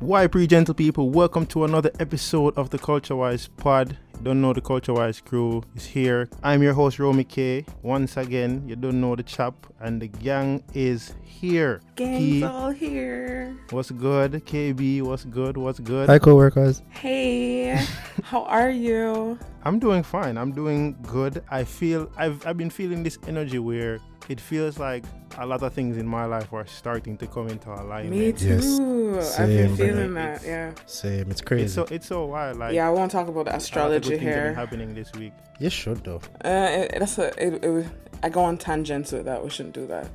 Why pre gentle people, welcome to another episode of the Culture Wise Pod. You don't know the Culture Wise crew is here. I'm your host Romy K. Once again, you don't know the chap, and the gang is here. Gang's Key, all here. what's good? KB, what's good? What's good? Hi, co-workers. Hey, how are you? I'm doing fine. I'm doing good. I feel I've I've been feeling this energy where it feels like a lot of things in my life are starting to come into alignment. Me too. Yes, I've been feeling brother. that. Yeah. Same. It's crazy. It's so it's so wild. Like yeah, I won't talk about the a lot of astrology good things have been happening this week. you should though. Uh, it, that's a. It, it, was- I go on tangents with that. We shouldn't do that.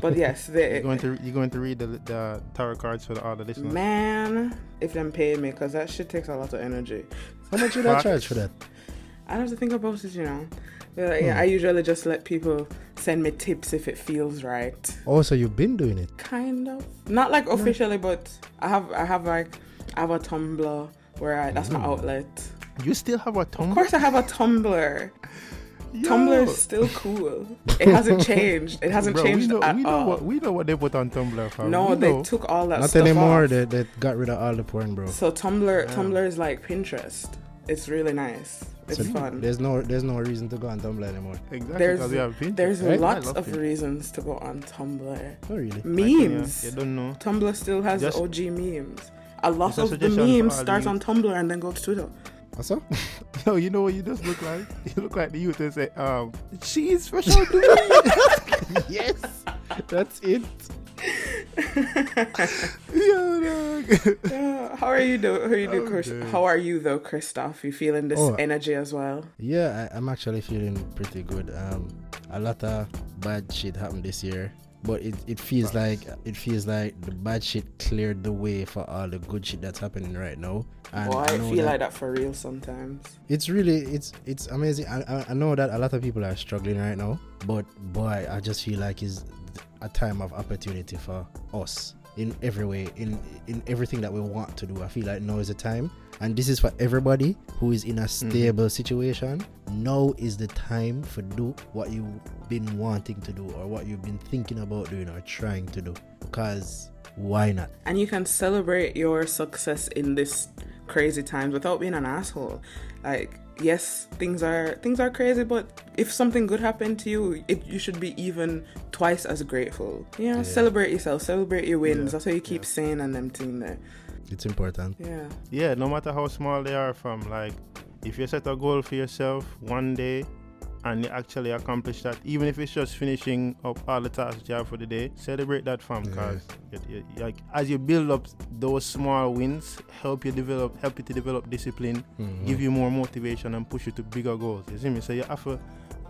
But yes, they, You're going to you're going to read the, the tarot cards for the all the listeners. man, if them pay me, because that shit takes a lot of energy. How much would I charge for that? I don't have to think about it, you know. Yeah, Hmm. I usually just let people send me tips if it feels right. Oh, so you've been doing it? Kind of. Not like officially, but I have I have like I have a Tumblr where I, that's my Mm. outlet. You still have a Tumblr? Of course, I have a Tumblr. Yo. Tumblr is still cool. It hasn't changed. It hasn't Bro, changed we know, at we know all. what we know what they put on Tumblr fam. no, we they know. took all that Not stuff anymore. off. They, they got rid of all the porn, bro. So Tumblr, Yeah. Tumblr is like Pinterest. It's really nice. It's So fun. There's no, there's no reason to go on Tumblr anymore. exactly There's- because we have Pinterest. There's Right? lots of Pinterest. reasons to go on Tumblr. Not really. Like, you know, Memes. You don't know. Tumblr still has Just- the OG memes. A lot a of the memes start on Tumblr and then go to Twitter. Also, Yo, you know what you just look like? You look like the youth that say, um, cheese for sure yes, that's it. Yo, dog. Yeah, how are you doing? How are you doing, Chris? How are you though, Christoph? You feeling this Oh. energy as well? Yeah, I, I'm actually feeling pretty good. Um, a lot of bad shit happened this year, but it, it feels like it feels like the bad shit cleared the way for all the good shit that's happening right now. And Boy, I know feel like that for real sometimes. it's really it's it's amazing I, I i know that a lot of people are struggling right now but boy i just feel like it's a time of opportunity for us in every way in in everything that we want to do i feel like now is the time and this is for everybody who is in a mm-hmm. stable situation now is the time for do what you've been wanting to do or what you've been thinking about doing or trying to do because why not And you can celebrate your success in this crazy times without being an asshole. Like, yes, things are things are crazy, but if something good happened to you, it, you should be even twice as grateful. You know, Yeah. celebrate yourself, celebrate your wins. Yeah, That's what you keep yeah. saying and them thing there. It's important Yeah. yeah, no matter how small they are from, like, if you set a goal for yourself one day and you actually accomplish that, even if it's just finishing up all the tasks you have for the day, celebrate that fam, Yeah. because like as you build up those small wins, help you develop, help you to develop discipline, Mhm. give you more motivation and push you to bigger goals. You see me? So you have to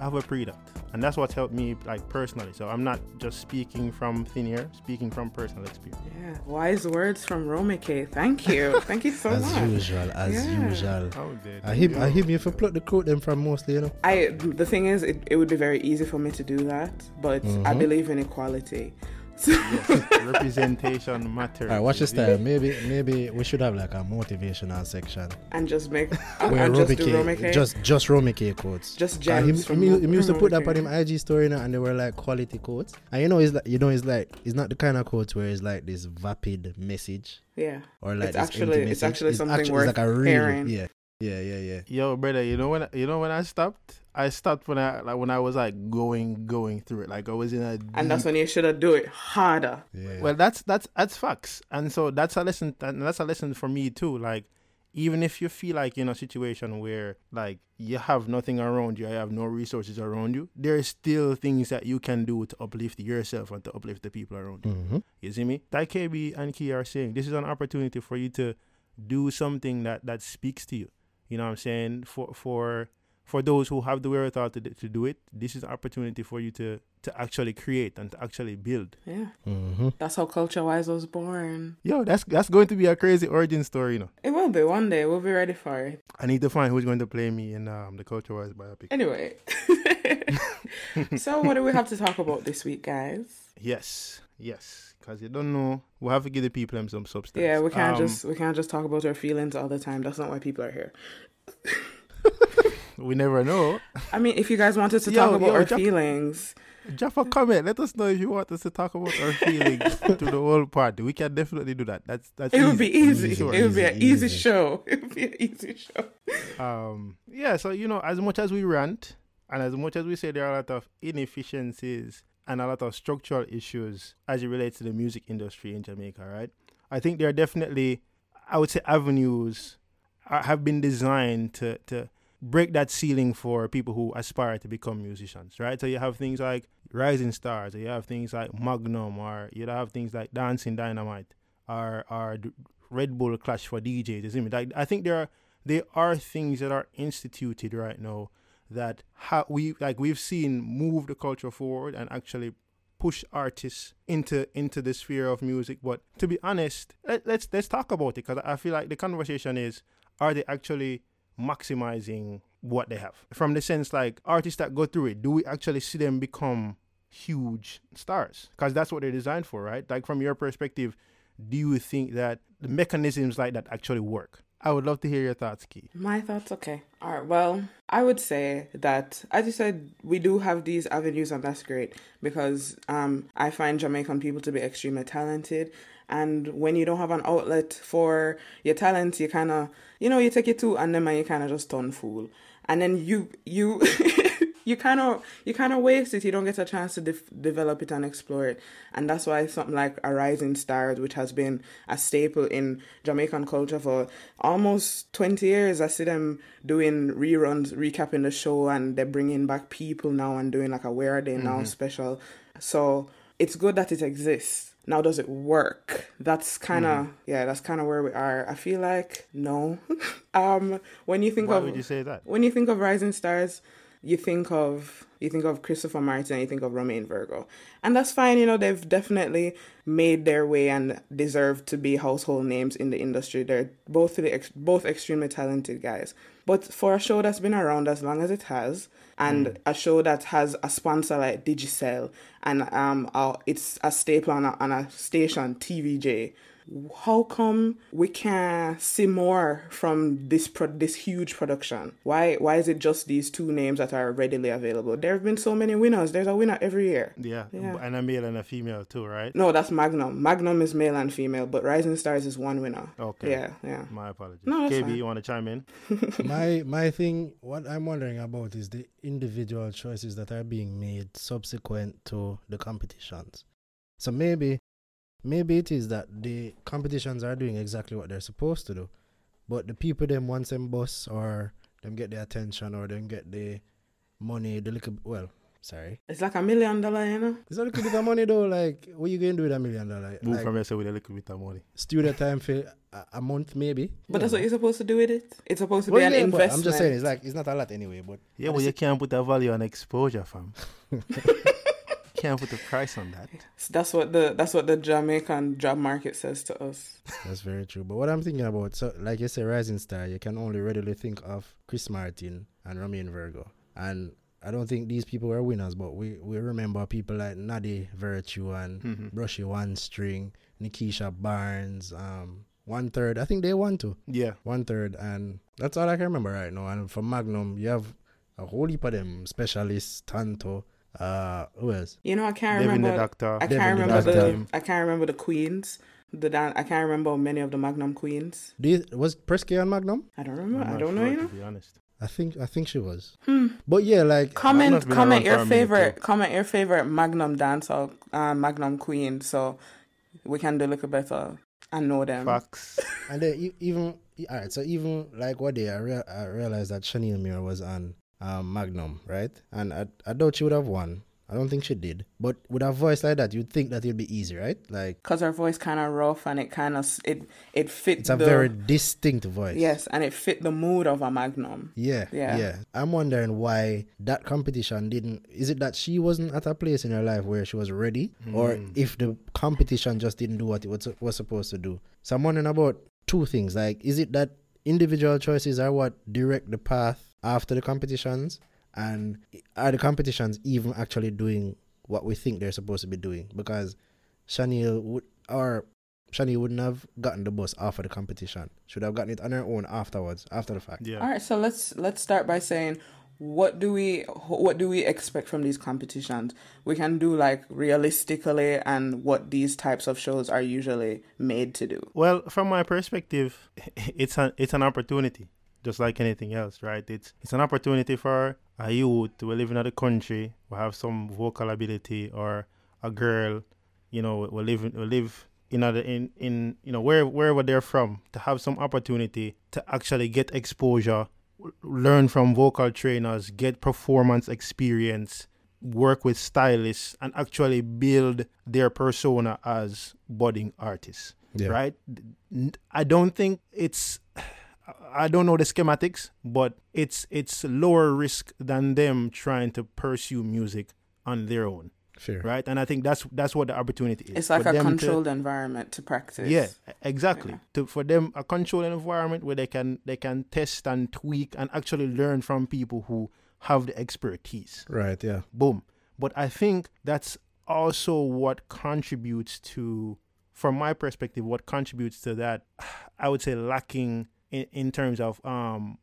have a pre that. And that's what helped me like personally. So I'm not just speaking from thin air, speaking from personal experience. Yeah. Wise words from Romy K. Thank you. Thank you so as much. As usual as Yeah. usual How did I him, you? I him you for pluck the quote them from mostly, you know. I the thing is, it, it would be very easy for me to do that, but I Mhm. believe in equality. So Yes, representation matters. Alright, watch you this time. Maybe maybe we should have like a motivational section and just make and, where and Romy just do Romy K, K. just just Romy K quotes. Just Uh, gems him, from him, him used to from put Romy that on K. him IG story now, and they were like quality quotes. And you know, it's like you know, it's like it's not the kind of quotes where it's like this vapid message Yeah. or like It's this actually- it's message. actually something it's worth like a real, hearing. yeah, yeah, yeah, yeah. Yo, brother, you know when you know when I stopped? I stopped when I like when I was like going going through it. Like I was in a And that's when you should have do it harder. yeah. well that's that's that's facts. And so that's a lesson and that's a lesson for me too. Like even if you feel like you're in a situation where like you have nothing around you, you have no resources around you, there's still things that you can do to uplift yourself and to uplift the people around you. hmm You see me? Like KB and Key are saying, this is an opportunity for you to do something that that speaks to you. You know what I'm saying? For for for those who have the wherewithal to, to do it, this is an opportunity for you to to actually create and to actually build. Yeah. hmm That's how Culture Wise was born. Yo, that's that's going to be a crazy origin story, you know. It will be one day. We'll be ready for it. I need to find who's going to play me in um, the Culture Wise biopic. Anyway. so what do we have to talk about this week, guys? Yes, yes, because you don't know, we have to give the people them some substance. Yeah, we can't Um, just we can't just talk about our feelings all the time. That's not why people are here. we never know. I mean, if you guys wanted to Yo, talk about yo, our Jack- feelings, Jaffa, comment. Let us know if you want us to talk about our feelings to the whole party. We can definitely do that. That's that's. it would be easy. Easy, it would be an easy, easy, easy. show. It would be an easy show. um yeah so you know as much as we rant and as much as we say there are a lot of inefficiencies and a lot of structural issues as it relates to the music industry in jamaica right i think there are definitely i would say avenues have been designed to to break that ceiling for people who aspire to become musicians right so you have things like rising stars or you have things like magnum or you have things like dancing dynamite or or red bull clash for djs? Like, i think there are there are things that are instituted right now that ha- we like we've seen move the culture forward and actually push artists into into the sphere of music. But to be honest let, let's let's talk about it because i feel like the conversation is are they actually maximizing what they have? From the sense like artists that go through it do we actually see them become huge stars? Because that's what they're designed for right? Like from your perspective do you think that the mechanisms like that actually work i would love to hear your thoughts key My thoughts, okay. All right. Well, I would say that, as you said, we do have these avenues, and that's great because um, I find Jamaican people to be extremely talented. And when you don't have an outlet for your talent, you kind of, you know, you take it to and then you kind of just turn fool. And then you, you, you kind of you kind of waste it. You don't get a chance to def- develop it and explore it. And that's why something like a rising stars which has been a staple in jamaican culture for almost 20 years i see them doing reruns recapping the show and they're bringing back people now and doing like a where are they now special. So it's good that it exists. Now does it work? That's kind of yeah that's kind of where we are. I feel like no. Um when you think why of would you say that? when you think of rising stars, you think of you think of Christopher Martin, you think of Romain Virgo, and that's fine. You know they've definitely made their way and deserve to be household names in the industry. They're both the ex- both extremely talented guys. But for a show that's been around as long as it has, and a show that has a sponsor like Digicel, and um, uh, it's a staple on a, on a station TVJ how come we can't see more from this pro- this huge production? Why why is it just these two names that are readily available? There have been so many winners. There's a winner every year. Yeah, Yeah. and a male and a female too, right? No, that's Magnum. Magnum is male and female, but Rising Stars is one winner. Okay. Yeah, yeah. My apologies. No, that's KB, fine. you want to chime in? my my thing what i'm wondering about is the individual choices that are being made subsequent to the competitions so maybe maybe it is that the competitions are doing exactly what they're supposed to do but the people them once them boss or them get the attention or them get the money the little well sorry It's like a million dollar, you know. it's a little bit of money though like what you going to do with a million dollar Move like, from yourself with a little bit of money. studio time for a, a month maybe But that's what you're supposed to do with it. It's supposed to Well, be an yeah, investment. I'm just saying it's like it's not a lot anyway but Yeah, at but the you can't put a value on exposure, fam. can't put a price on that. that's what the that's what the Jamaican job market says to us. That's very true. But what I'm thinking about, so like you say, Rising Star, you can only readily think of Chris Martin and Romain Virgo. And I don't think these people were winners, but we, we remember people like Nadi Virtue and Mhm. Brushy One String, Nikisha Barnes, um, One Third. I think they won too. Yeah. One Third. And that's all I can remember right now. And for Magnum, you have a whole heap of them specialists, Tanto. Uh, who else? You know, I can't Devin the remember. Doctor. I can't the remember Doctor. the. I can't remember the queens. The dan- I can't remember many of the Magnum queens. Do you, was Presky on Magnum? I don't remember. I don't know. sure, You know. To be honest. I think I think she was. Hmm. But yeah, like Comment comment your favorite too. comment your favorite Magnum dancer, uh, Magnum queen, so we can do a little better and know them. Facts. And then even all right, so even like what day I, rea- I realized that Shaneil Muir was on um, Magnum, right? And I I doubt she would have won. I don't think she did. But with a voice like that, you'd think that it'd be easy, right? Like Cause her voice kind of rough and it kind of it it fit it's a the very distinct voice. yes and it fit the mood of a Magnum. Yeah, Yeah. yeah, I'm wondering why that competition didn't. Is it that she wasn't at a place in her life where she was ready, or Hmm. if the competition just didn't do what it was, was supposed to do? So I'm wondering about two things. Like, is it that individual choices are what direct the path after the competitions, and are the competitions even actually doing what we think they're supposed to be doing? Because Chanel would, or Shani wouldn't have gotten the bus after the competition. Should have gotten it on her own afterwards, after the fact. Yeah. All right, so let's let's start by saying what do we what do we expect from these competitions? We can do like realistically and what these types of shows are usually made to do. Well, from my perspective, it's an it's an opportunity, just like anything else, right? It's it's an opportunity for a youth to live in another country, who have some vocal ability, or a girl, you know, will live will live in other in in you know where wherever they're from to have some opportunity to actually get exposure, learn from vocal trainers, get performance experience, work with stylists, and actually build their persona as budding artists Yeah. right? I don't think it's I don't know the schematics, but it's it's lower risk than them trying to pursue music on their own, Fair. right? And I think that's that's what the opportunity is. It's like for a them to- controlled environment to practice. yeah, exactly. Yeah. To for them a controlled environment where they can they can test and tweak and actually learn from people who have the expertise Right, yeah. boom. But I think that's also what contributes to, from my perspective, what contributes to that, I would say lacking in, in terms of um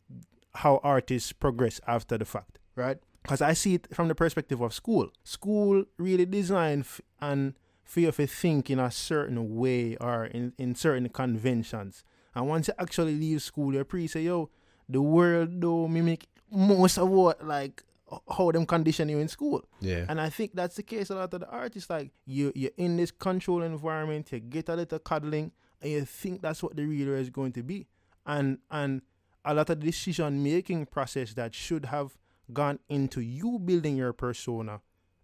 how artists progress after the fact, right? Because I see it from the perspective of school. School really designed f- and for you to think in a certain way or in, in certain conventions. And once you actually leave school, you pre say, yo, the world do mimic most of what like how them condition you in school. Yeah. And I think that's the case a lot of the artists. Like you you're in this control environment, you get a little cuddling, and you think that's what the reader is going to be. And and a lot of decision making process that should have gone into you building your persona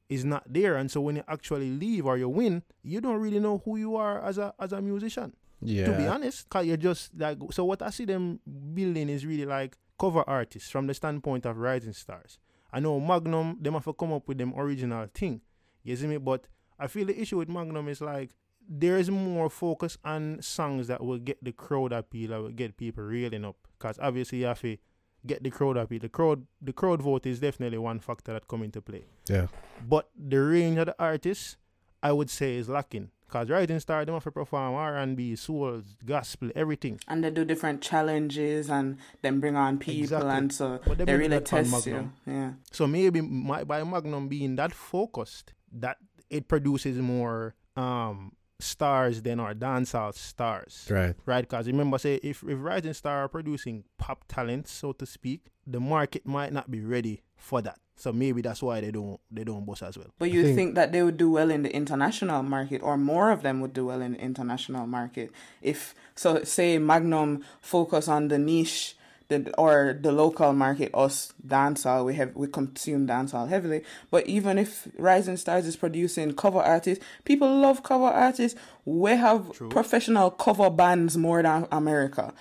is not there. And so when you actually leave or you win, you don't really know who you are as a as a musician yeah. to be honest. Cause you're just like so. What I see them building is really like cover artists from the standpoint of rising stars. I know Magnum, them have to come up with them original thing. You see me? But I feel the issue with Magnum is like there is more focus on songs that will get the crowd appeal, that will get people reeling up. Cause obviously you have to get the crowd appeal. The crowd, the crowd vote is definitely one factor that come into play. Yeah. But the range of the artists, I would say, is lacking. Cause Rising Star, them have to perform R and B, soul, gospel, everything. And they do different challenges and then bring on people Exactly. and so But they they really test you. Yeah. So maybe my, by Magnum being that focused, that it produces more um stars than our dancehall stars. Right. Right, because remember, say if if Rising Star are producing pop talent, so to speak, the market might not be ready for that. So maybe that's why they don't they don't bust as well. But you think- think, that they would do well in the international market, or more of them would do well in the international market if so? Say Magnum focus on the niche, the or the local market. Us dancehall, we have we consume dancehall heavily. But even if Rising Stars is producing cover artists, people love cover artists. We have True. professional cover bands more than America.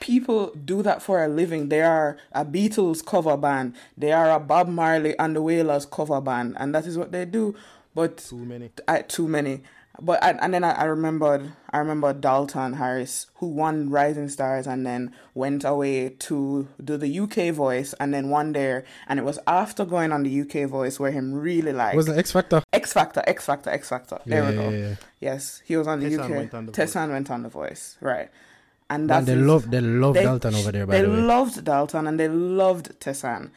People do that for a living. They are a Beatles cover band. They are a Bob Marley and the Wailers cover band, and that is what they do. But Too many. I, too many. But I, and then I, I remembered I remember Dalton Harris who won Rising Stars and then went away to do the UK voice and then won there and it was after going on the UK voice where him really like Was the X Factor? X Factor X Factor X Factor there we go yeah, yeah. yes he was on the Tessanne UK went on The Tessanne went on the voice right and Man, that's they love they love they- Dalton over there by they the way. They loved Dalton and they loved Tessanne.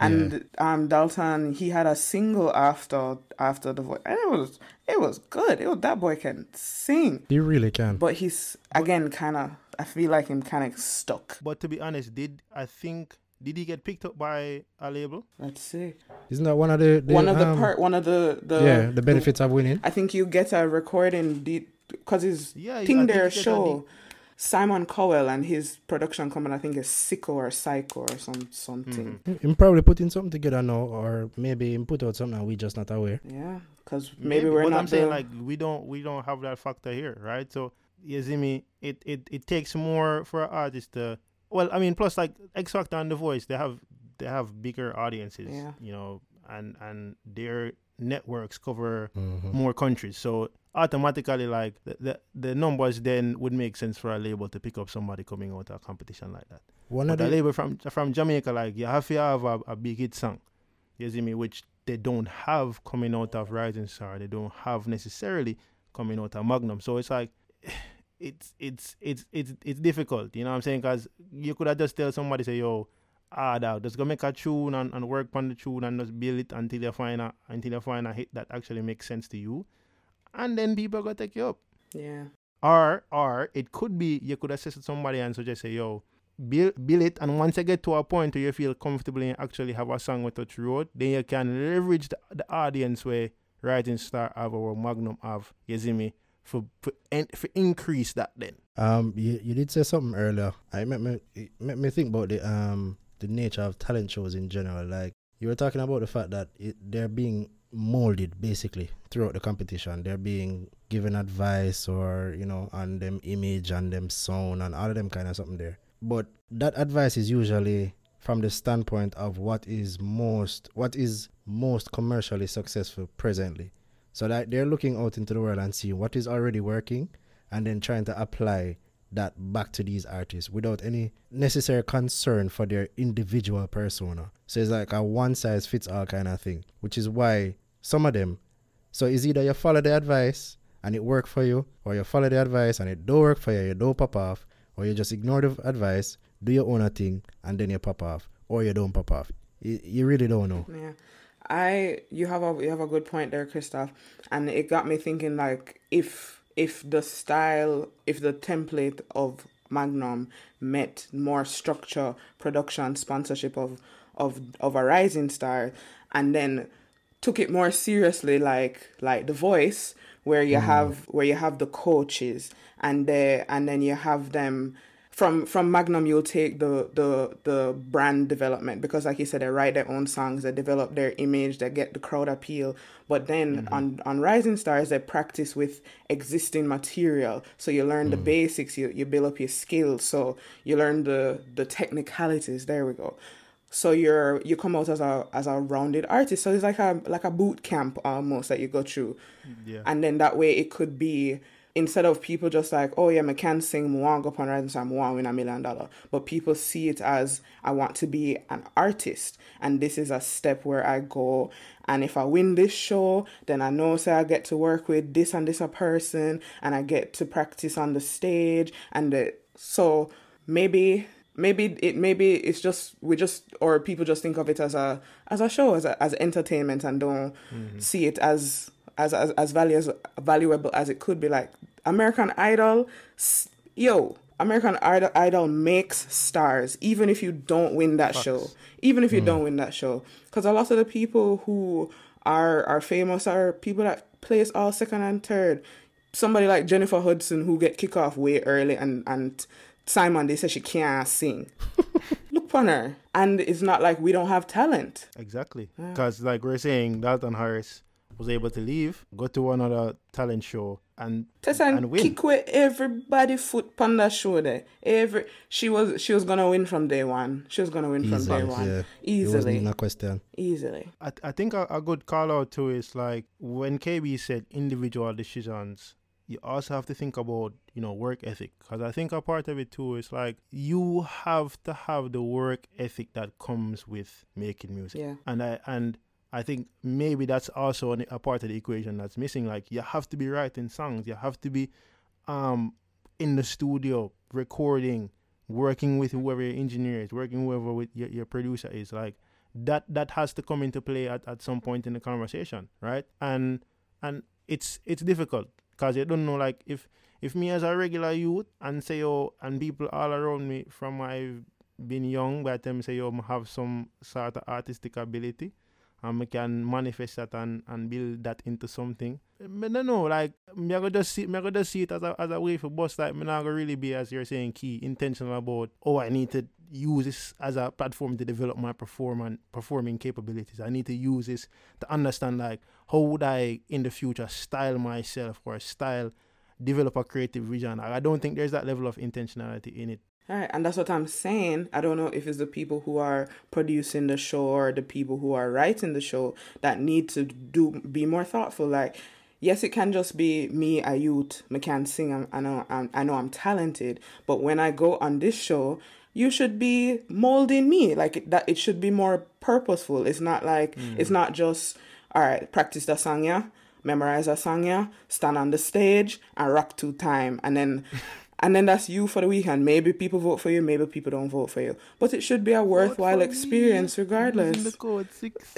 And um Dalton he had a single after after the voice. And it was it was good. It was that boy can sing. you really can. But he's again kinda I feel like him kinda stuck. But to be honest, did I think did he get picked up by a label? Let's see. Isn't that one of the, the one of the um, part one of the the yeah the benefits of winning? I think you get a recording because his Yeah, I thing think their he get a show Simon Cowell and his production company I think is Sicko or Psycho or some something. Mm-hmm. Him probably putting something together now, or maybe him put out something and we just not aware. Yeah, because maybe, we're but not I'm saying the- like we don't we don't have that factor here, right? So you see me, it it, it takes more for an artist to well, I mean, plus like X Factor and The Voice, they have they have bigger audiences, Yeah. you know, and and their networks cover Mhm. more countries, so automatically like the, the the numbers then would make sense for a label to pick up somebody coming out of a competition like that. One But of the label from from Jamaica, like you have to have a, a big hit song. You see me, which they don't have coming out of Rising Star. They don't have necessarily coming out of Magnum. So it's like it's it's it's it's it's difficult. You know what I'm saying? Because you could have just tell somebody say, "Yo, hard out. Just go make a tune and, and work on the tune and just build it until you find a until you find a hit that actually makes sense to you, and then people go take you up. Yeah. Or or it could be you could assist somebody and suggest say, "Yo." Build, build it and once you get to a point where you feel comfortable and actually have a song with touch road, then you can leverage the, the audience where Rising Star have or Magnum have, you see me, for for, for increase that then. Um, you, you did say something earlier. I made me it made me think about the um the nature of talent shows in general. Like you were talking about the fact that it, they're being molded basically throughout the competition. They're being given advice or you know on them image and them sound and all of them kind of something there. But that advice is usually from the standpoint of what is most what is most commercially successful presently. So that they're looking out into the world and seeing what is already working and then trying to apply that back to these artists without any necessary concern for their individual persona. So it's like a one size fits all kind of thing, which is why some of them. So it's either you follow the advice and it work for you, or you follow the advice and it don't work for you, you don't pop off, or you just ignore the advice, do your own thing, and then you pop off, or you don't pop off. You, you really don't know. Yeah. I you have a you have a good point there, Christoph, and it got me thinking like if if the style if the template of Magnum met more structure, production, sponsorship of of of a rising star, and then took it more seriously, like like The Voice, where you mm. have where you have the coaches and the and then you have them from from Magnum you'll take the the the brand development because like you said they write their own songs they develop their image they get the crowd appeal. But then mm-hmm. on on Rising Stars they practice with existing material. So you learn the mm. basics you you build up your skills. So you learn the the technicalities. There we go. So you're you come out as a as a rounded artist. So it's like a like a boot camp almost that you go through. Yeah. and then that way it could be instead of people just like, oh yeah, I can sing, I want to go up on Rising Star, I want win a million dollar. But people see it as I want to be an artist, and this is a step where I go. And if I win this show, then I know say I get to work with this and this a person, and I get to practice on the stage, and the, so maybe maybe it maybe it's just we just or people just think of it as a as a show as a, as entertainment and don't mm-hmm. see it as as as as value as valuable as it could be. Like American Idol yo American Idol, Idol makes stars even if you don't win that show. Even if you hmm. don't win that show. Because a lot of the people who are are famous are people that place all second and third. Somebody like Jennifer Hudson who get kicked off way early and and Simon they say she can't sing. Look upon her. And it's not like we don't have talent. Exactly. Because, like we're saying, Dalton Harris was able to leave, go to another talent show, and Tessa and, and win. kick away everybody foot on that show there. Every she was she was gonna win from day one. She was gonna win from day one. yeah. It wasn't Easily. even a question. Easily. I, I think a, a good call out too is like when KB said individual decisions, you also have to think about you know work ethic because I think a part of it too is like you have to have the work ethic that comes with making music. Yeah. And I and I think maybe that's also a part of the equation that's missing. Like you have to be writing songs, you have to be um in the studio recording, working with whoever your engineer is, working whoever with your, your producer is. Like that that has to come into play at, at some point in the conversation, right? And and it's it's difficult because you don't know like if if me as a regular youth and say oh and people all around me from I've been young by the time say oh have some sort of artistic ability and we can manifest that and, and build that into something. Eh, I don't know, like me I just see me I just see it as a as a way for bust like me not really be as you're saying key intentional about oh I need to use this as a platform to develop my perform and performing capabilities. I need to use this to understand like how would I in the future style myself or style develop a creative vision. I don't think there's that level of intentionality in it. All right, and that's what I'm saying. I don't know if it's the people who are producing the show or the people who are writing the show that need to do be more thoughtful. Like, yes, it can just be me, a youth, I can sing. I'm, I know, I'm, I know, I'm talented. But when I go on this show, you should be molding me. Like that, it should be more purposeful. It's not like mm. it's not just all right. Practice the song, yeah. memorize a song, yeah, stand on the stage and rock two time, and then. And then that's you for the weekend. Maybe people vote for you, maybe people don't vote for you. But it should be a worthwhile for experience Using the regardless. code oh, six.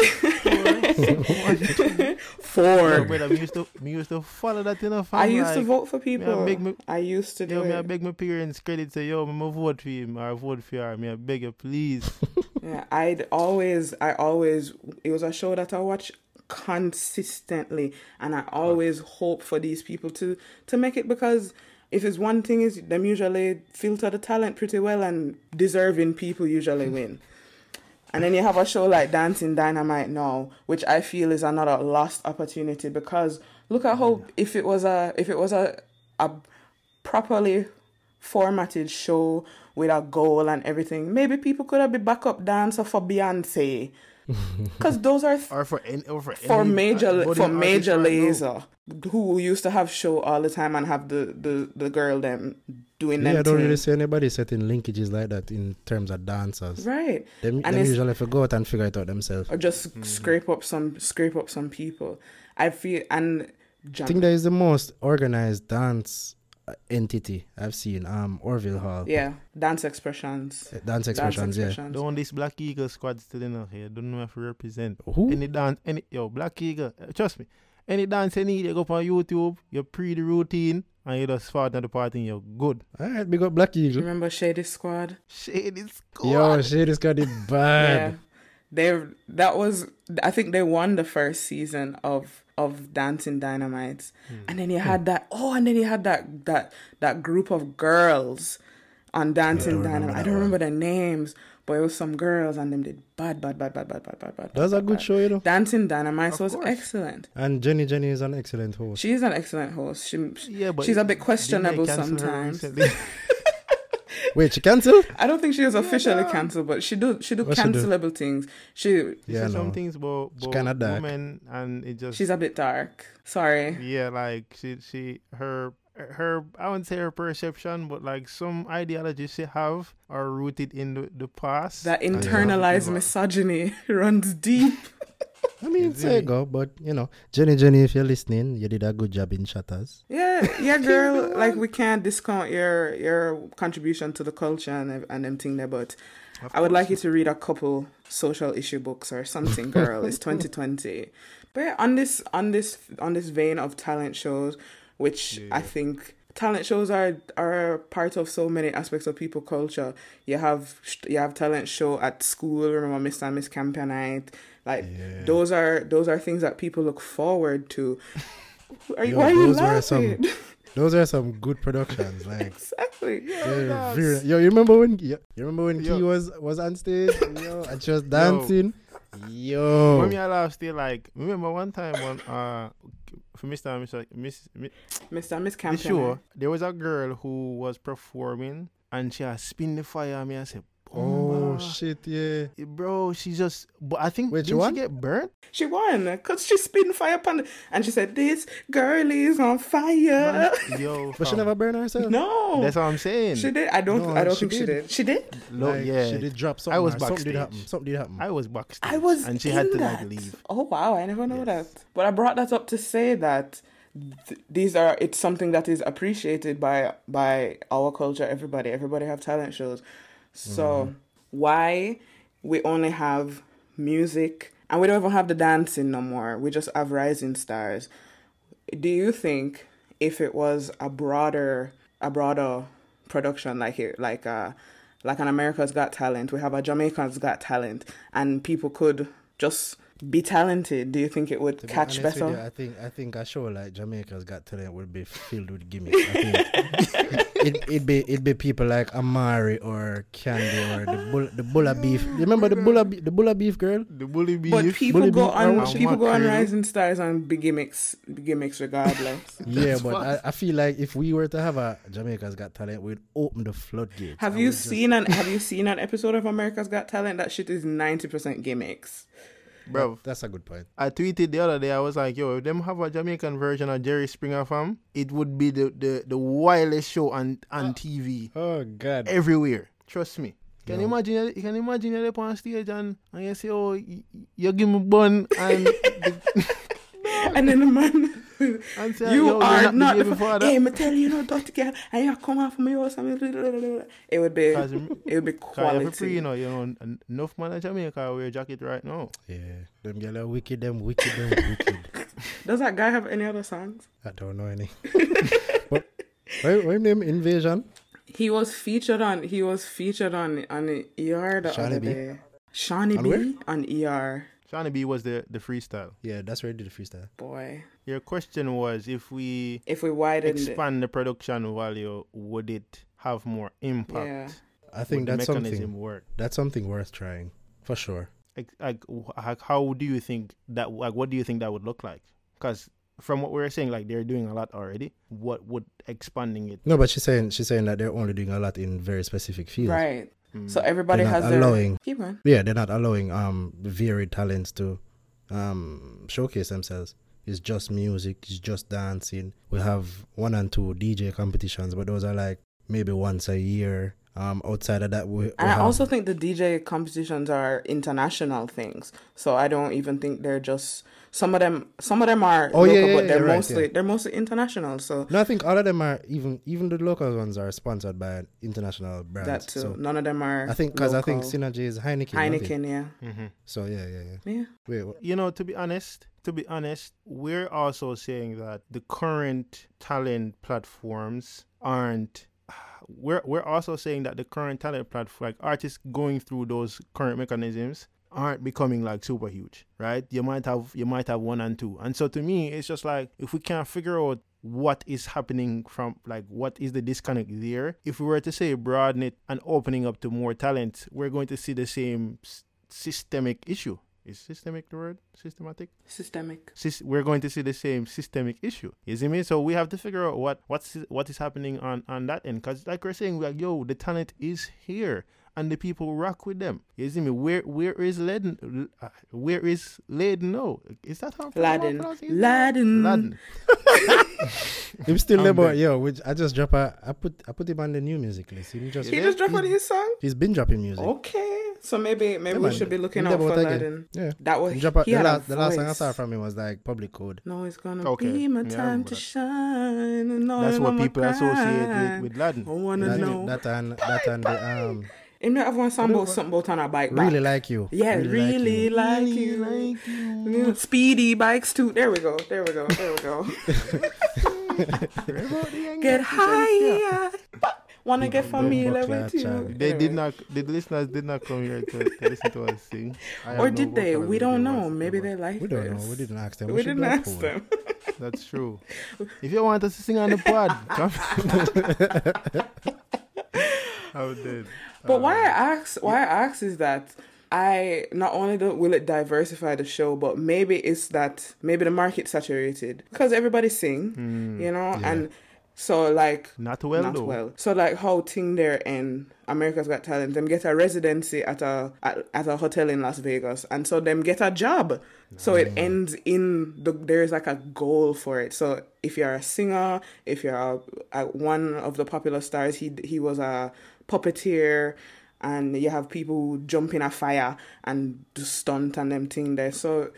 four, Four. Brother, me used to me used to follow that in a fam, I used to vote for me a people. me- I used to do Yo, me I beg my parents credit say yo, me me vote for him or vote for her. Me I beg you please. Yeah, I'd always, I always, it was a show that I watched consistently, and I always hope for these people to to make it because if it's one thing is them usually filter the talent pretty well, and deserving people usually hmm. win. And then you have a show like Dancing Dynamite now, which I feel is another lost opportunity because look at how if it was a if it was a a properly formatted show with a goal and everything, maybe people could have been backup dancer for Beyonce. Because those are or for any or for, for any major budding for Major Lazer who used to have show all the time and have the the, the girl them doing Yeah, I don't thing. really see anybody setting linkages like that in terms of dancers. right Them, And them it's- usually forgo out and figure it out themselves. or just Mm-hmm. scrape up some scrape up some people. I feel and I think that is the most organized dance uh, entity I've seen. Um, Orville Hall. yeah dance expressions Uh, Dance expressions, dance expressions. Don't this Black Eagle squad still in here. Don't know if we represent. Who? Any dance, any yo Black Eagle. uh, Trust me. Any dance any need, you go up on YouTube. You pre the routine and you just start at the party. and You're good. All right, big up Black Eagle. Remember Shady Squad? Shady Squad. good. Yo, shit is got it Yeah, bad. they that was I think they won the first season of of Dancing Dynamites, hmm. and then you hmm. had that oh, and then you had that that that group of girls on Dancing remember Dynamite. I don't remember their names, but it was some girls, and them did bad, bad, bad, bad, bad, bad, bad, bad. That's a good bad. show, you know. Dancing Dynamite Of was course. excellent. And Jenny Jenny is an excellent host. She's an excellent host. She, Yeah, but she's a bit questionable sometimes. recently? Wait, she cancelled? I don't think she was officially cancelled, but she do she do What she do? cancelable things. She She Yeah, some no. things about, She about kinda dark. women, and it just she's a bit dark. Sorry. yeah, like she she her her I wouldn't say her perception, but like some ideologies she have are rooted in the, the past. That internalized misogyny runs deep. I mean, Is say it? go, but you know, Jenny Jenny, if you're listening, you did a good job in Shatters. Yeah, yeah, girl. like we can't discount your your contribution to the culture and and them thing there, but Of I would like you to read a couple social issue books or something, girl. it's 2020. But yeah, on this on this on this vein of talent shows, which Yeah. I think talent shows are are part of so many aspects of people culture. You have you have talent show at school. Remember Mr. and Miss Campaign Night. Like Yeah. those are those are things that people look forward to. Are you, Yo, why are you those were some- laughing? Those are some good productions. Like, exactly. they're very- yo, you remember when? Yo, you remember when Yo. Key was was on stage? Yo, and she was dancing. Yo, When me I laugh still like remember one time when uh for Mr. and Mr. Miss, Miss Mr. and Miss the Campaign. show there was a girl who was performing and she had spin the fire at me and said oh "Bomba." shit, yeah. bro she just but I think Wait, she didn't won? she get burnt She won because she spin fire upon the, and she said, "This girl is on fire." Man, yo But she never burned herself. No, that's what I'm saying she did. I don't. No, I don't she think she did. did. She did. Lo- Like, yeah she did drop something. I was or something did happen. Something did happen. I was backstage I was. and she in had to that. like leave Oh wow! I never know Yes. that. But I brought that up to say that th- these are. It's something that is appreciated by by our culture. Everybody. Everybody have talent shows. So Mm-hmm. why we only have music and we don't even have the dancing no more. We just have rising stars. Do you think if it was a broader a broader production like it like uh like an America's Got Talent, we have a Jamaica's Got Talent, and people could just be talented. Do you think it would To be catch with better? you, I think I think a show like Jamaica's Got Talent would be filled with gimmicks. I think it it'd be it'd be people like Amari or Candy or the bull the Bulla Beef. You remember the Bulla Be- the Bulla Beef girl? the bully beef But people Bully go Beef on people go on Rising Stars on big gimmicks big gimmicks regardless. Yeah, but I, I feel like if we were to have a Jamaica's Got Talent, we'd open the floodgates. have you would just- seen an Have you seen an episode of America's Got Talent? That shit is ninety percent gimmicks. Bro That's a good point. I tweeted the other day. I was like, "Yo, if them have a Jamaican version of Jerry Springer fam, it would be the the, the wildest show on on ah. TV Oh God. everywhere. Trust me. Can you imagine? You you can imagine you're up on stage and, and you say, "Oh, y- y- you give me bun," and the, And then the man And say, you yo, you're are not, not. the the baby fa- father. hey, me tell you, you know, dirty girl, and you come out from your house. and. It would be. It would be Cause every free, quality. you know, you know, en- enough man in Jamaica wear jacket right now. Yeah, them girl are wicked, them wicked, them wicked. Does that guy have any other songs? I don't know any. what? What what name? Invasion. He was featured on. He was featured on on ER the Shawnee other B? day. Shawnee On B where? on ER. Shawnee B was the the freestyle. Yeah, that's where I did the freestyle. Boy, Your question was if we if we widened it, expand the production value, would it have more impact? yeah. I think would that's the mechanism something. work? That's something worth trying for sure. Like, like, like, how do you think that? Like, what do you think that would look like? Because from what we are saying, like they're doing a lot already. What would expanding it? No, but she's saying she's saying that they're only doing a lot in very specific fields. Right. Mm. So everybody They're has their. allowing- Keep going. Yeah, they're not allowing um varied talents to um showcase themselves. It's just music, it's just dancing. We have one and two DJ competitions, but those are like maybe once a year. Um outside of that we, we And I have- also think the DJ competitions are international things. So I don't even think they're just some of them. Some of them are Oh, local, yeah, yeah, but they're yeah, right, mostly yeah. they're mostly international. So No, I think all of them are even even the local ones are sponsored by international brands. that too. So None of them are. I think because I think local. Synergy is Heineken. Heineken, yeah, hmm So yeah, yeah, yeah. yeah. Wait, what? You know, to be honest, to be honest, we're also saying that the current talent platforms aren't. We're we're also saying that the current talent platform, like artists going through those current mechanisms, aren't becoming like super huge, right? You might have you might have one and two, and so to me, it's just like if we can't figure out what is happening from like what is the disconnect there if we were to say broaden it and opening up to more talent we're going to see the same s- systemic issue is systemic the word systematic Systemic. Sys- we're going to see the same systemic issue you see me so we have to figure out what what's what is happening on on that end because like we're saying like yo the talent is here and the people rock with them you see me where where is Laden uh, where is Laden no is that how I'm Laden. Laden. Laden Him still I'm there, but yo, which I just drop a I put I put him on the new music list. He just He just dropped one of his song. he's been dropping music. Okay, so maybe maybe Yeah, we man. should be looking out for about again. Yeah. That was He drop a, he the, had a last, the last song I voice. saw from him was like Public Code. No, it's gonna Okay. be my Yeah, I time remember to shine. No, that's what more people associate with with Laden I wanna That, know. that and that and the um Him not have one song about something about on a bike. really back. like you. Yeah, really, like, you. Really you. like you. Yeah, Speedy bikes too. There we go. There we go. There we go. get high. Wanna get familiar Buckler with you. They did not. The listeners did not come here to, to listen to us sing. I Or have no did they? We don't know. Maybe they like it. We don't know. We didn't ask them. We should didn't ask them. That's true. If you want us to sing on the pod, come. I'm dead. But why uh, I ask why I ask is that I not only do, will it diversify the show, but maybe it's that maybe the market saturated because everybody sing, hmm. you know, Yeah. and so like Not well not though. well. So like how thing there in America's Got Talent, them get a residency at a at, at a hotel in Las Vegas, and so them get a job. So it ends in the there's like a goal for it. So if you're a singer, if you're a, a, one of the popular stars, he he was a puppeteer. And you have people jumping jump a fire and stunt and them thing there. So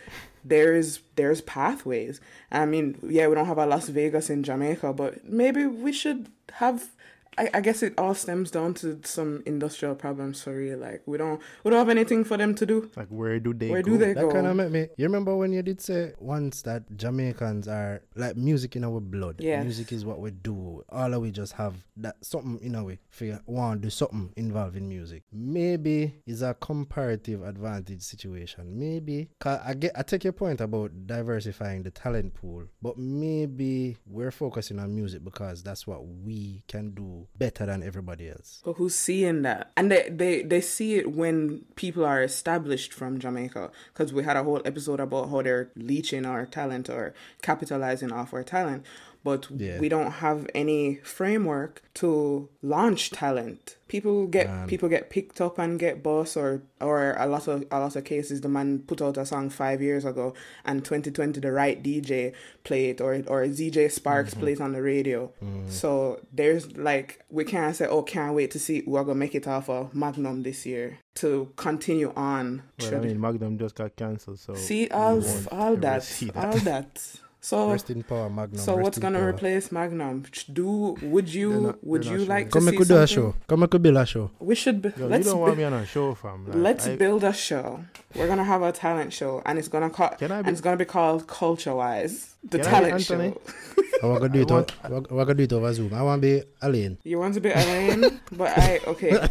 there's there's pathways. I mean, yeah, we don't have a Las Vegas in Jamaica, but maybe we should have. I, I guess it all stems down to some industrial problems for real. Like we don't we don't have anything for them to do. Like where do they Where go? do they That go? kind of made me. You remember when you did say once that Jamaicans are like music in our blood. Yes. Music is what we do. All of we just have that something in our way. Figure want to do something involved in music. Maybe it's a comparative advantage situation. Maybe I get I take your point about diversifying the talent pool, but maybe we're focusing on music because that's what we can do better than everybody else. But who's seeing that? And they, they, they see it when people are established from Jamaica. Because we had a whole episode about how they're leeching our talent or capitalizing off our talent. But Yeah. we don't have any framework to launch talent. People get Man. people get picked up and get boss or or a lot of a lot of cases the man put out a song five years ago and 2020 the right DJ play it or or ZJ Sparks mm-hmm. plays on the radio. Mm. So there's like we can't say oh can't wait to see we're gonna make it off of Magnum this year to continue on. Well, I mean, Magnum just got cancelled, so see all all that, see all that. So Rest in power, Magnum. so what's gonna power. replace Magnum? Do would you not- would you like to Come, I see could a something? show. Come, I could build a show. We should be, Yo, let's don't bu- want me on a show, fam. Like, let's I- build a show. We're gonna have a talent show, and it's gonna call Can I and it's gonna be called Culture Wise, the Can talent Anthony? show. I want to do it. I want- o- We're we're gonna do it over Zoom. I want to be Alaine. You want to be Alaine, but I okay.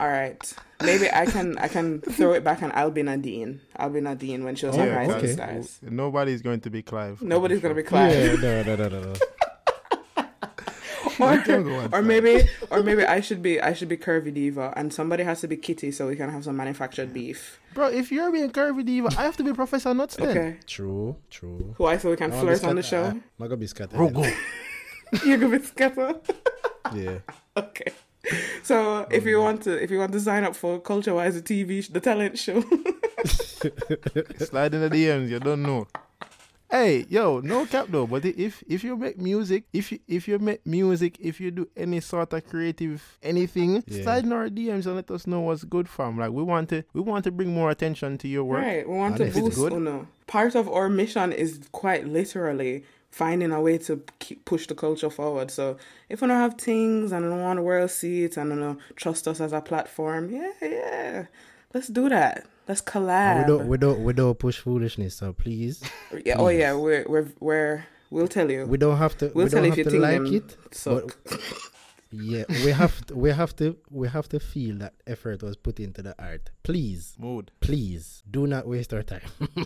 All right, maybe I can I can throw it back, and I'll be Nadine. I'll be Nadine when she was on Yeah, Rising okay. Stars. Nobody's going to be Clive. Nobody's gonna be Yeah, Clive. no, no, no, no, no. or, can go on or maybe or maybe I should be I should be Curvy Diva, and somebody has to be Kitty, so we can have some manufactured beef. Bro, if you're being curvy diva, I have to be Professor Nuts then. Okay, True, true. why so we can I wanna flirt on the show? I, I gonna be scattered. Rogo. You're gonna be scatter. Yeah. Okay. So if you want to if you want to sign up for Culture Wise the TV the talent show, Slide in the DMs, you don't know. Hey, yo, no cap though. But if if you make music, if you if you make music, if you do any sort of creative anything, Yeah. slide in our DMs and let us know what's good, fam. Like we want to we want to bring more attention to your work. right? We want And to boost good- Uno. Part of our mission is quite literally finding a way to keep, push the culture forward. So if we don't have things and we don't want the world see it and you know trust us as a platform, yeah, yeah, let's do that. Let's And collab. we don't, we don't, we don't push foolishness. So please, yeah, oh yeah, we're we're we're we'll tell you. we don't have to. We'll we tell don't you if have you to think like it. suck. Yeah, we have, to, we have to, we have to feel that effort was put into the art. Please, Mood. please, do not waste our time.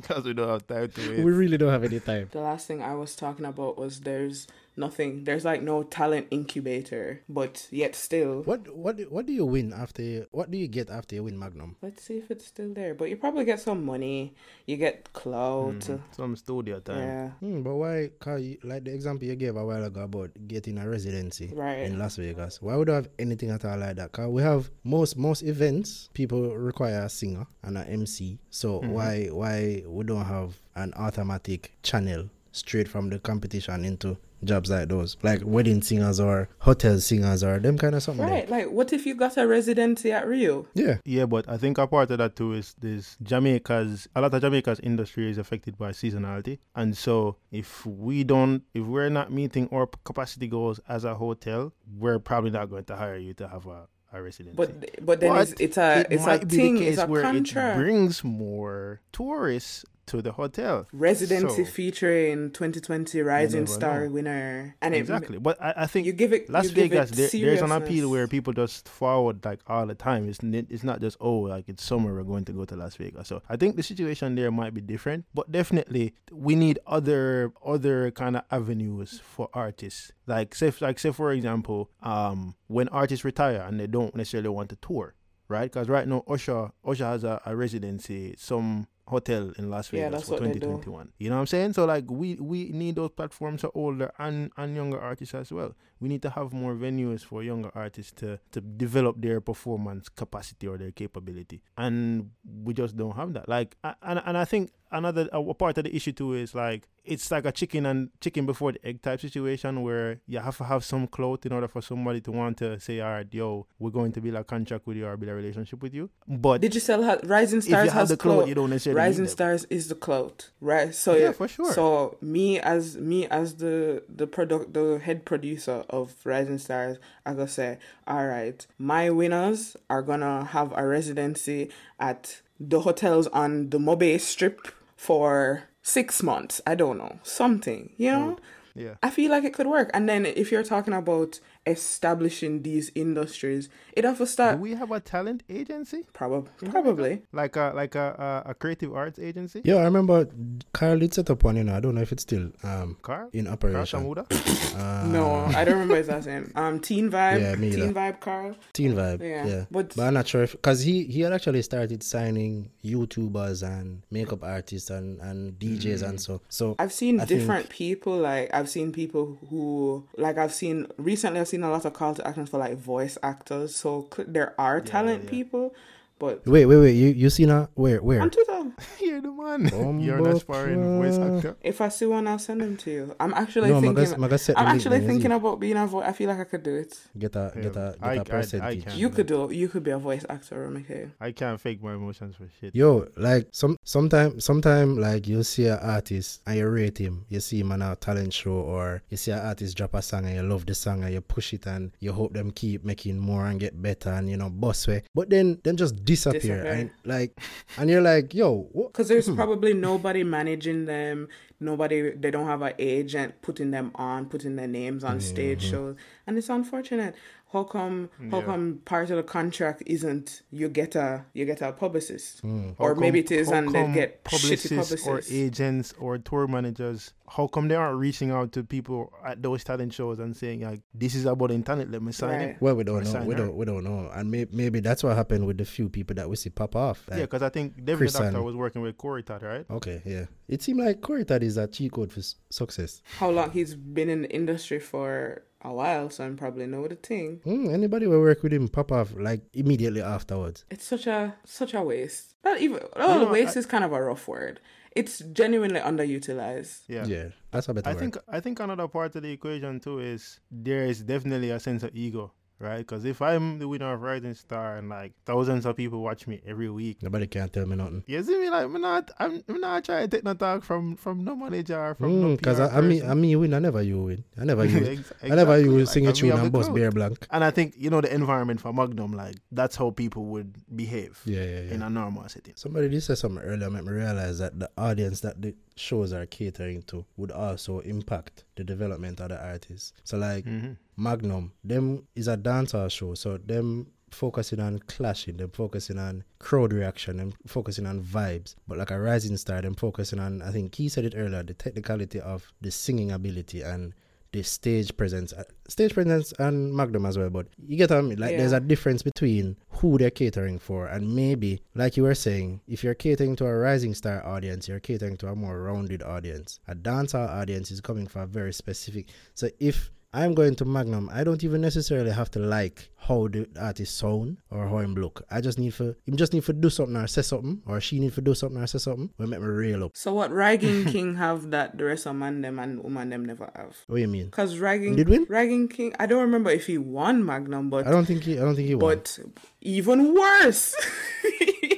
Because we don't have time to wait. we really don't have any time. The last thing I was talking about was there's nothing. There's like no talent incubator, but yet still. What, what, do- what do you win after? You, what do you get after you win Magnum? Let's see if it's still there. But you probably get some money. You get clout. Mhm. Some studio time. Yeah. Hmm, but why? Cause you, like the example you gave a while ago about getting a residency Right. in Las Vegas. Why would I have anything at all like that? Cause we have most most events people require a singer and an MC. So Mm-hmm. why why we don't have an automatic channel straight from the competition into jobs like those, like wedding singers or hotel singers or them kind of something. there. Right. Like, what if you got a residency at Rio? Yeah. Yeah, but I think a part of that too is this Jamaica's a lot of Jamaica's industry is affected by seasonality. And so if we don't if we're not meeting our capacity goals as a hotel, we're probably not going to hire you to have a, a residency. But but then But it's, it's a it it's a might be thing. the case It's a where contract. it brings more tourists to the hotel. Residency So- featuring 2020 Rising Star know. winner, and it- exactly. But I, I think you give it Las give Vegas, it there, there's an appeal where people just forward like all the time. It's it's not just oh like it's summer we're going to go to Las Vegas. So I think the situation there might be different, but definitely we need other other kind of avenues for artists. Like say like say for example, um when artists retire and they don't necessarily want to tour, right? Because right now Usher Usher has a, a residency some hotel in Las Yeah, Vegas that's for what they do. 2021. You know what I'm saying? So like we we need those platforms for older and and younger artists as well. We need to have more venues for younger artists to to develop their performance capacity or their capability, and we just don't have that. Like and and I think another a part of the issue too is like it's like a chicken and chicken before the egg type situation where you have to have some clout in order for somebody to want to say, all right, yo, we're going to build a contract with you or build a relationship with you. But Did you sell ha- Rising if Stars you have has the clout, clout? you don't necessarily Rising. Stars is the clout, right? So Yeah, for sure. So me as me as the the product the head producer of Rising Stars, I gotta say, all right, my winners are gonna have a residency at the hotels on the MoBay Strip for six months. I don't know something, you know. Mm, yeah. I feel like it could work. And then if you're talking about establishing these industries, it have to Do we have a talent agency? probably probably. Like a like a a, a creative arts agency? Yeah, I remember Carl did set up one. You know, I don't know if it's still um Car? in Car operation. Shamuda? Uh, No, I don't remember his last name. Um, Teen Vibe. Yeah, me Teen either. Vibe Carl. Teen Vibe. Yeah, Yeah, but- but, I'm not sure if because he he had actually started signing YouTubers and makeup artists and and DJs and so so. I've seen I think- different people. Like I've seen people who like I've seen recently. I've seen a lot of call to action for like voice actors. So there are talent yeah. people, But Wait, wait, wait. You you seen her? Where where? on Twitter, You're the man. Bumbo You're an aspiring voice actor. if I see one, I'll send them to you. I'm actually no, thinking. Magas, Magas set I'm actually man, thinking about being a voice. I feel like I could do it. get a get a get I- a I- percentage. I You can't. could do. You could be a voice actor, Romike. I can't fake my emotions for shit. Yo, like some sometime sometime like you see an artist and you rate him. You see him on a talent show or you see an artist drop a song and you love the song and you push it and you hope them keep making more and get better and you know boss way. But then then just disappear, Disappear. and like and you're like, yo. Because there's hmm. probably nobody managing them. Nobody. They don't have an agent putting them on, putting their names on mm-hmm. stage shows, and it's unfortunate. How come? How Yeah. come part of the contract isn't you get a you get a publicist, Mm. or How maybe it is, and they come get shitty publicists or agents or tour managers. How come they aren't reaching out to people at those talent shows and saying like, "This is about internet. Let me sign Right. it." Well, we don't Or know. We her. don't. We don't know. And may, maybe that's what happened with the few people that we see pop off. Yeah, because I think Devin Chris the Doctor and- was working with Corey Todd, right? Okay, yeah. It seemed like Corey Todd is a cheat code for success. How long he's been in the industry for a while, so I'm probably know the thing. Mm, anybody will work with him pop off like immediately afterwards. It's such a such a waste. Not even. Oh, know, waste I- is kind of a rough word. It's genuinely underutilized. Yeah. Yeah, that's a better I word. think I think another part of the equation too is there is definitely a sense of ego, right? Because if I'm the winner of Rising Star and like thousands of people watch me every week, Nobody can't tell me nothing. you see me like I'm not I'm, I'm not trying to take no talk from from no manager or from no Because Mm, I, I mean. I mean, you win. I never you win. I never you. Ex- I never you like, sing a tune and bust bear blank. And I think you know the environment for Magnum, like that's how people would behave Yeah, yeah, yeah. in a normal setting. Somebody did say something earlier, made me realize that the audience that the shows are catering to would also impact the development of the artists. So, like hmm Magnum, them is a dancehall show, so them focusing on clashing, them focusing on crowd reaction, them focusing on vibes. But like a rising star, them focusing on I think he said it earlier, the technicality of the singing ability and the stage presence, uh, stage presence and Magnum as well. But you get what I mean? like there's a difference between who they're catering for, and maybe, like you were saying, if you're catering to a rising star audience, you're catering to a more rounded audience. A dancehall audience is coming for a very specific. So if I'm going to Magnum. I don't even necessarily have to like how the artist sound or how him look. I just need for him just need to do something or say something, or she need to do something or say something. Will make me real up. So what Ragging King have that the rest of man them and woman them never have? What do you mean? Cause Ragging Did win? Rygin King, I don't remember if he won Magnum, but I don't think he. I don't think he won. but even worse.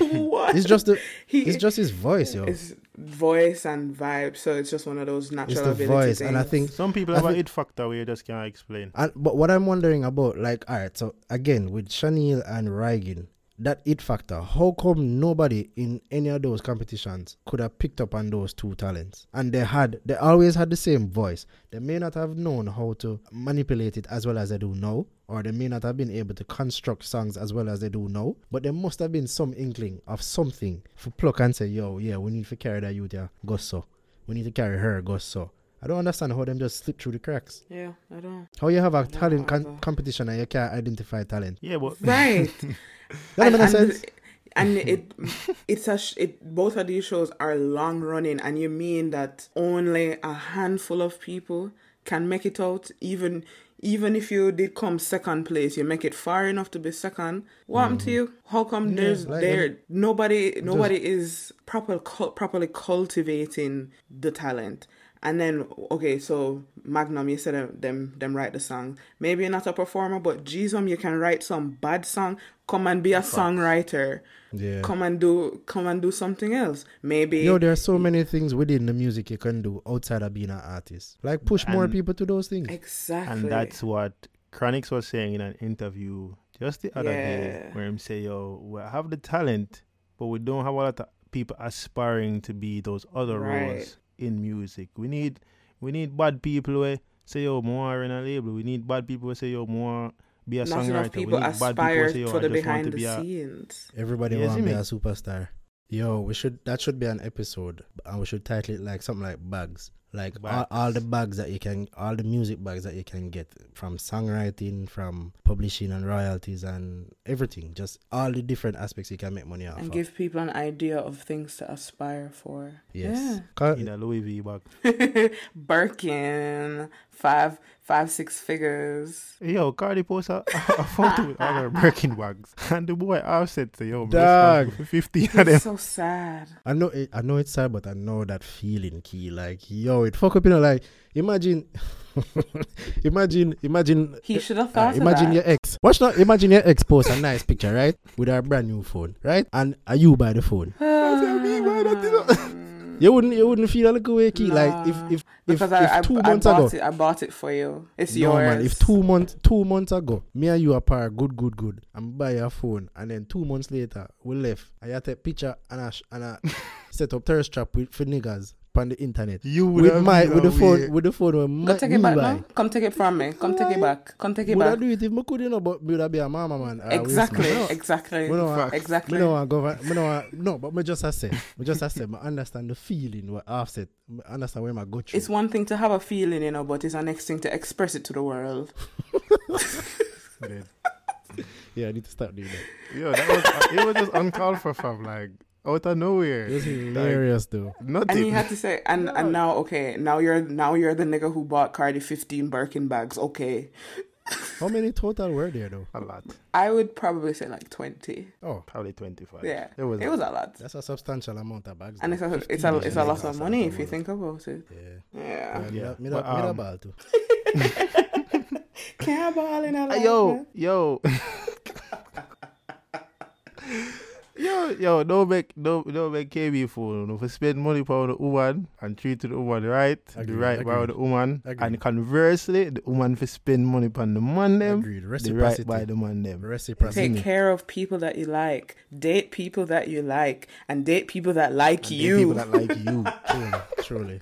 what? It's just the. he, It's just his voice, yo. his voice and vibe. So it's just one of those natural It's the ability voice, things. and I think Some people I have a think- it factor where you just can't explain. And but what I'm wondering about, like, all right, so again with Shaneil and Rygin, that it factor. How come nobody in any of those competitions could have picked up on those two talents? And they had, they always had the same voice. They may not have known how to manipulate it as well as they do now, or they may not have been able to construct songs as well as they do now. But there must have been some inkling of something for pluck and say, yo, yeah, we need to carry that youth, yeah, go so. We need to carry her, go so. I don't understand how them just slip through the cracks. yeah, I don't. How you have a talent con- competition and you can't identify talent? Yeah, but Right. That and, make and, sense. and it it's a sh- it both of these shows are long running and you mean that only a handful of people can make it out? Even even if you did come second place you make it far enough to be second what happened to you? How come Yeah, there's like, there um, nobody nobody is proper cul- properly cultivating the talent and then okay, so Magnum, you said them them, them write the song. Maybe you're not a performer, but Jesus, you can write some bad song. Come and be a songwriter. Yeah. Come and do come and do something else. Maybe Yo, there are so many things within the music you can do outside of being an artist. Like push more people to those things. exactly. and that's what Chronixx was saying in an interview just the other day, Yeah. where him say, "Yo, we have the talent, but we don't have a lot of people aspiring to be those other Right. roles in music. We need, we need bad people who say, yo, more in a label. We need bad people who say, yo, more be a not songwriter. people we need bad people aspire who say, yo, for I the just want behind to the be a scenes. Everybody Yeah, want to be me? a superstar. Yo, we should that should be an episode, and we should title it like something like bags. Like all, Bags. all the bags that you can all the music bags that you can get from songwriting from publishing and royalties and everything just all the different aspects you can make money off and of. give people an idea of things to aspire for. yes Ca- In a Louis V bag. Birkin, five, five, six figures. Yo, Cardi post a, a photo with all her Birkin bags. And the boy offset say, yo, Dog. for 50 of them. It's so sad. I know it, I know it's sad, but I know that feeling, key. Like, yo, it fuck up, you know. Like, imagine, imagine, imagine. He should have uh, thought of imagine that. your ex. Watch now. Imagine your ex post a nice picture, right, with her brand new phone, right, and are you by the phone? You wouldn't, you wouldn't feel a little way, key. Like, if, if, if, because if I, I, two I months bought ago, it. I bought it for you. It's no yours. man, if two months, two months ago, me and you apart, good, good, good, and buy a phone, and then two months later, we left. I had a picture and I, and I set up thirst trap with for niggas on the internet. You would with my with the phone weird- with the phone with Go my take it back buy. now. Come take it from me. Come take it back. Come take it Would I do it if I could, you know, but me would I be a mama man? or a waste Exactly. man? Exactly. Me no. Exactly. Me no want govern. Me no want. No, but me just I say. Me just I say. Me understand the feeling what offset. Me understand where my go through. It's one thing to have a feeling, you know, but it's the next thing to express it to the world. Yeah, I need to start doing that. Yo, that was, it was just uncalled for, fam. Like, out of nowhere. It was hilarious though. Nothing. And he had to say, and and now, okay, now you're now you're the nigga who bought Cardi fifteen Birkin bags. Okay, How many total were there though? a lot. I would probably say like twenty. Oh, Probably 25. Yeah, It was, it was a lot, that's a substantial amount of bags. and it's a it's a it's a lot of money if you think about it. Yeah. Yeah, Yeah, Yeah, me but, da- me da um, ball too. can't ball in a life, yo, man. yo. yo, yo, don't make don't, don't make KB fool. No, for spend money for the woman and treat the woman right, the Agreed, right by the woman, Agreed. and conversely, the woman for spend money upon the man them, Agreed. the right by the man them. Reciprocity. Take care of people that you like. Date people that you like, and date people that like And you. People that like you. truly, truly,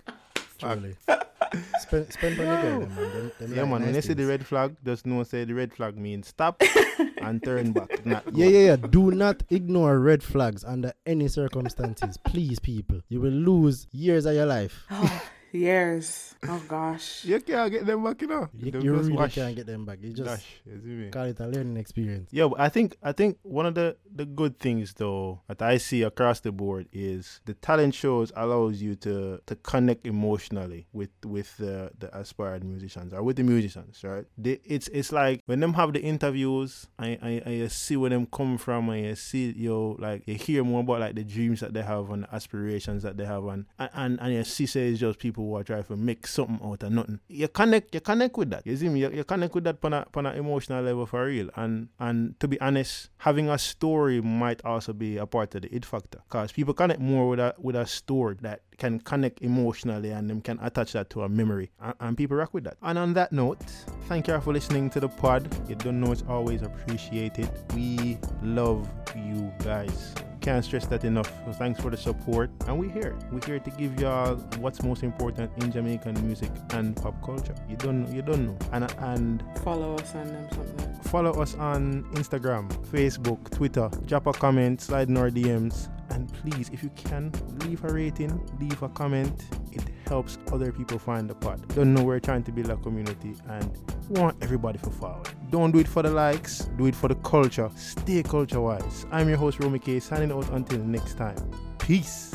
truly. spend spend on the girl, them, man. Them, them yeah, like man. When nice you see the red flag, just know say the red flag means stop and turn back. Not. Yeah, yeah, yeah. Do not ignore red flags under any circumstances. Please, people. You will lose years of your life. Oh. Years. Oh gosh. You can't get them back, you know. You, Them you just really wash, can't get them back. You just dash, you call it a learning experience. Yeah, but I think I think one of the the good things though that I see across the board is the talent shows allows you to to connect emotionally with with the the aspired musicians or with the musicians, right? They, it's it's like when them have the interviews, I I, I see where them come from, and you see yo like you hear more about like the dreams that they have and the aspirations that they have, and and and, and you see say it's just people who are trying to make something out of nothing. You connect you connect with that. You see me? You, you connect with that on a, on a emotional level for real. And and to be honest, having a story might also be a part of the it factor. Cause people connect more with a with a story that can connect emotionally and them can attach that to a memory. And, and people rock with that. And on that note, thank you for listening to the pod. You don't know it's always appreciated. We love you guys. Can't stress that enough. So thanks for the support. And we're here. We're here to give y'all what's most important in Jamaican music and pop culture. You don't you don't know. And and Follow us on them something. follow us on Instagram, Facebook, Twitter. Drop a comment, slide in our DMs. And please, if you can, leave a rating, leave a comment. It helps other people find the pod. Don't know we're trying to build a community and want everybody to follow. Don't do it for the likes, do it for the culture. Stay culture wise. I'm your host, Romy K, signing out until next time. Peace.